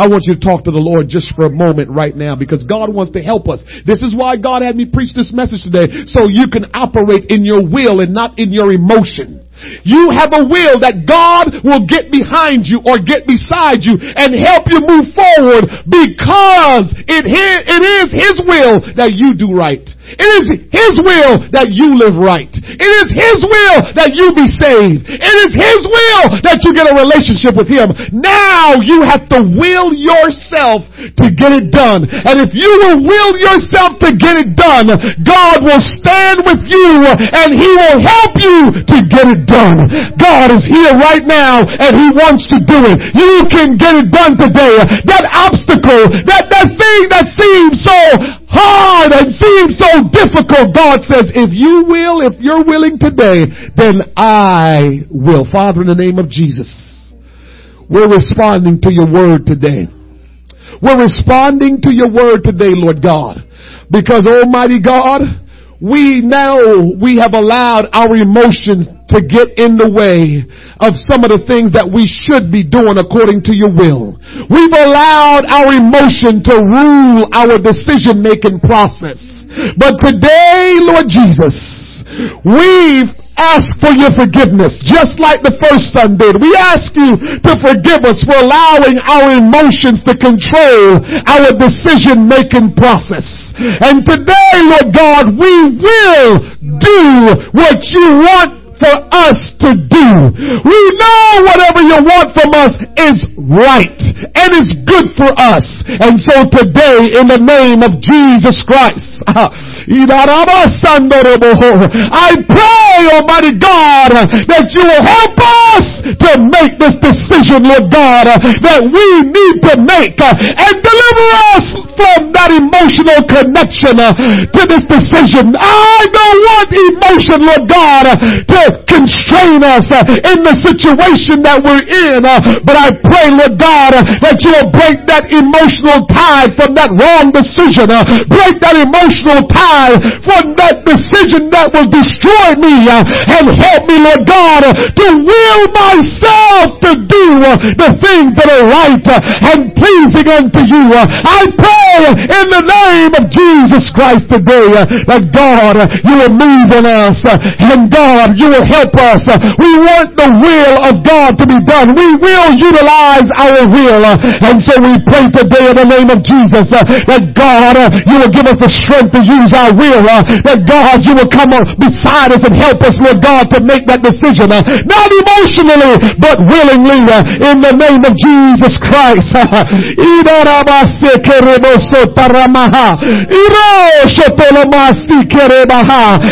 I want you to talk to the Lord just for a moment right now because God wants to help us. This is why God had me preach this message today so you can operate in your will and not in your emotion. You have a will that God will get behind you or get beside you and help you move forward because it, it is His will that you do right. It is His will that you live right. It is His will that you be saved. It is His will that you get a relationship with Him. Now you have to will yourself to get it done. And if you will will yourself to get it done, God will stand with you and He will help you to get it done. God is here right now and He wants to do it. You can get it done today. That obstacle, that, that thing that seems so hard and seems so difficult, God says, if you will, if you're willing today, then I will. Father, in the name of Jesus, we're responding to your word today. We're responding to your word today, Lord God. Because Almighty God, we know we have allowed our emotions to get in the way of some of the things that we should be doing according to your will. We've allowed our emotion to rule our decision making process. But today, Lord Jesus, we've ask for your forgiveness, just like the first son did. We ask you to forgive us for allowing our emotions to control our decision making process. And today, Lord God, we will do what you want for us to do. We know whatever you want from us is right and is good for us. And so today, in the name of Jesus Christ, I pray, Almighty God, that you will help us to make this decision, Lord God, that we need to make uh, and deliver us from that emotional connection uh, to this decision. I don't want emotion, Lord God, to constrain us uh, in the situation that we're in, uh, but I pray, Lord God, uh, that you will break that emotional tie from that wrong decision, break that emotional tie from that decision that will destroy me, and help me, Lord God, to will myself to do the things that are right and pleasing unto you. I pray in the name of Jesus Christ today that God, you will move in us and God, you will help us. We want the will of God to be done. We will utilize our will. And so we pray today in the name of Jesus that God, you will give us the strength to use our will. That God, you will come beside us and help us, Lord God, to make that decision. Not emotionally, but willingly in the name of Jesus Christ.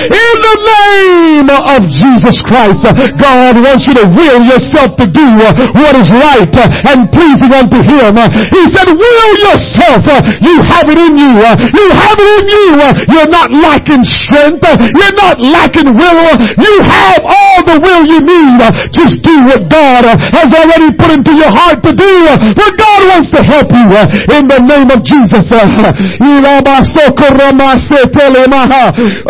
In the name of Jesus Christ, God wants you to will yourself to do what is right and pleasing unto Him. He said, will yourself. You have it in you. You have it in you. You're not lacking strength. You're not lacking will. You have all the will you need. Just do what God has already put into your heart to do. But God wants to help you in the name of Jesus.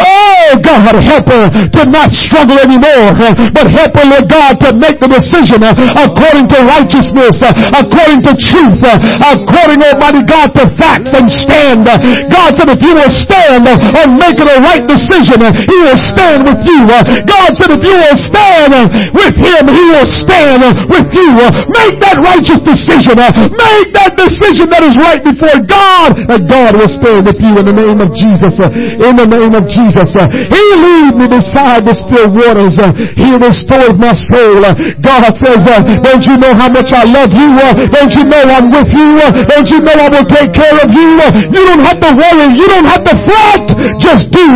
Oh God, help her to not struggle anymore, but help her, Lord God, to make the decision uh, according to righteousness, uh, according to truth, uh, according, Almighty God, to facts and stand. God said if you will stand on making a right decision, He will stand with you. God said if you will stand with Him, He will stand with you. Make that righteous decision. Make that decision that is right before God, and God will stand with you in the name of Jesus. In the name of Jesus. He lead me beside the still waters. Uh, he restored my soul. God says, uh, don't you know how much I love you? Uh, don't you know I'm with you? Don't you know I will take care of you? You don't have to worry. You don't have to fret. Just do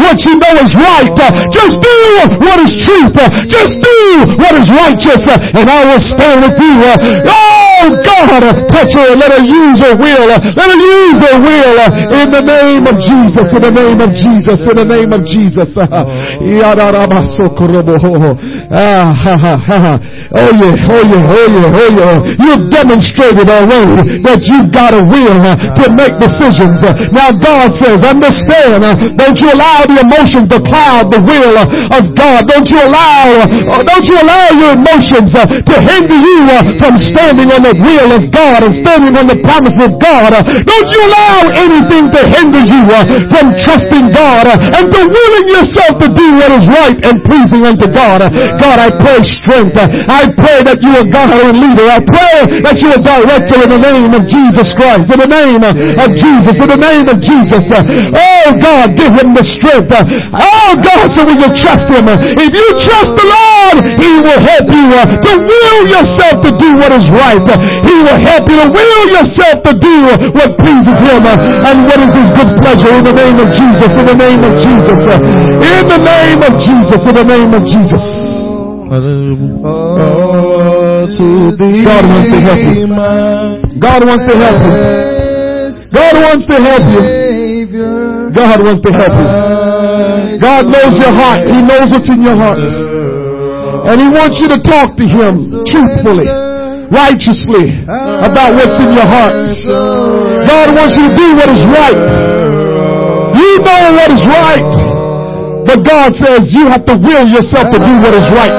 what you know is right. Just do what is truth. Just do what is righteous. And I will stand with you. Oh God, touch her. Let her use her will. Let her use her will. In the name of Jesus. In the name of Jesus. In the name of Jesus. Ah, oh yeah, oh yeah, oh yeah, oh yeah. You've demonstrated already that you've got a will to make decisions. Uh, now God says, understand, uh, don't you allow the emotions to cloud the will uh, of God. Don't you allow, don't you allow your emotions to hinder you from standing on the will of God and standing on the promises of God. Don't you allow anything to hinder you from trusting God and to willing yourself to do what is right and pleasing unto God. God, I pray strength. I pray that you are God and leader. I pray that you are director in the name of Jesus Christ. In the name of Jesus. In the name of Jesus. Oh God, give him the strength. Oh God, so we you trust him, if you trust the Lord, he will help you to will yourself to do what is right. He will help you to will yourself to do what pleases him and what is his good pleasure in the name of Jesus. In the name of Jesus. In the name of Jesus. In the name of Jesus. God wants to help you. God wants to help you. God wants to help you. God wants to help you. God knows your heart. He knows what's in your heart. And He wants you to talk to Him truthfully, righteously about what's in your heart. God wants you to do what is right. You know what is right. But God says you have to will yourself to do what is right.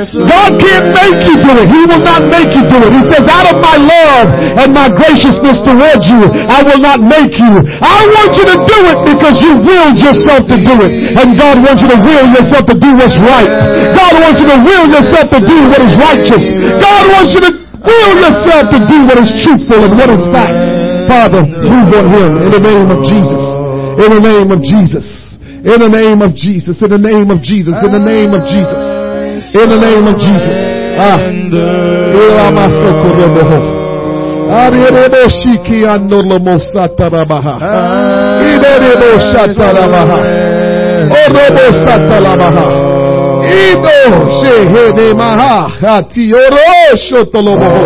God can't make you do it. He will not make you do it. He says, out of my love and my graciousness towards you, I will not make you. I want you to do it because you willed yourself to do it. And God wants you to will yourself to do what's right. God wants you to will yourself to do what is righteous. God wants you to will yourself to do what is truthful and what is fact. Father, move on him in the name of Jesus. In the name of Jesus. In the name of Jesus. In the name of Jesus. In the name of Jesus. In the name of Jesus. Ah. Arerebo shiki andolomo satarabaha. Iderebo satarabaha. Orobo satalabaha. Ido shehene maha. Ati oro shotoloboho.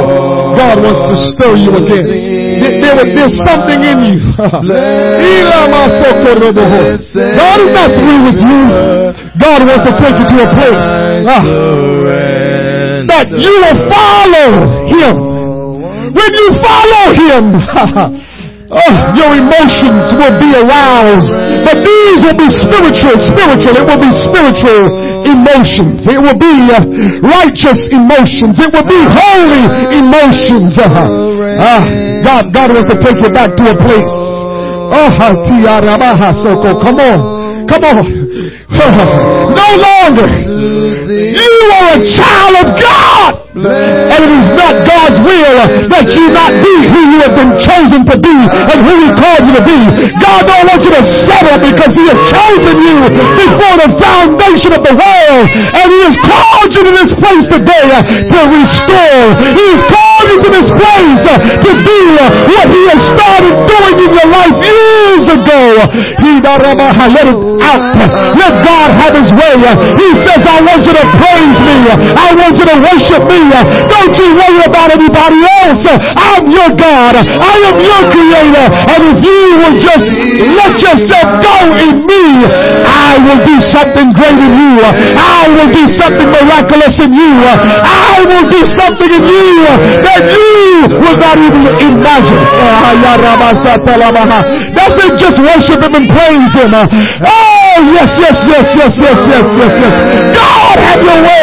God wants to stir you again. There, something in you. God is not through with you. God wants to take you to a place ah, that you will follow Him. When you follow Him, oh, your emotions will be aroused. But these will be spiritual, spiritual. It will be spiritual emotions. It will be uh, righteous emotions. It will be holy emotions. Uh, uh, God, God wants to take you back to a place. Oh, come on. Come on. No longer. You are a child of God. And it is not God's will that you not be who you have been chosen to be and who He called you to be. God don't want you to settle because He has chosen you before the foundation of the world. And He has called you to this place today to restore. He has called you to this place to do what He has started doing in your life years ago. He let it out. Let God have His way. He says, I want you to praise me. I want you to worship me. Don't you worry about anybody else. I'm your God. I am your creator. And if you will just let yourself go in me, I will do something great in you. I will do something miraculous in you. I will do something in you that you will not even imagine. That's it. Just worship Him and praise Him. Oh, yes, yes, yes, yes, yes, yes, yes, yes. God, have your way.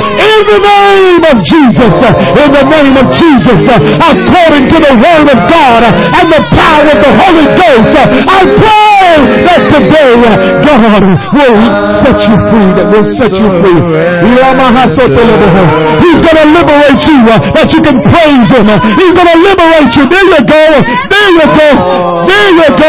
In the name of Jesus. In the name of Jesus. According to the word of God and the power of the Holy Ghost. I pray that today God will set you free. That will set you free. He's going to liberate you that you can praise him. He's going to liberate you. There you go. There you go. There you go.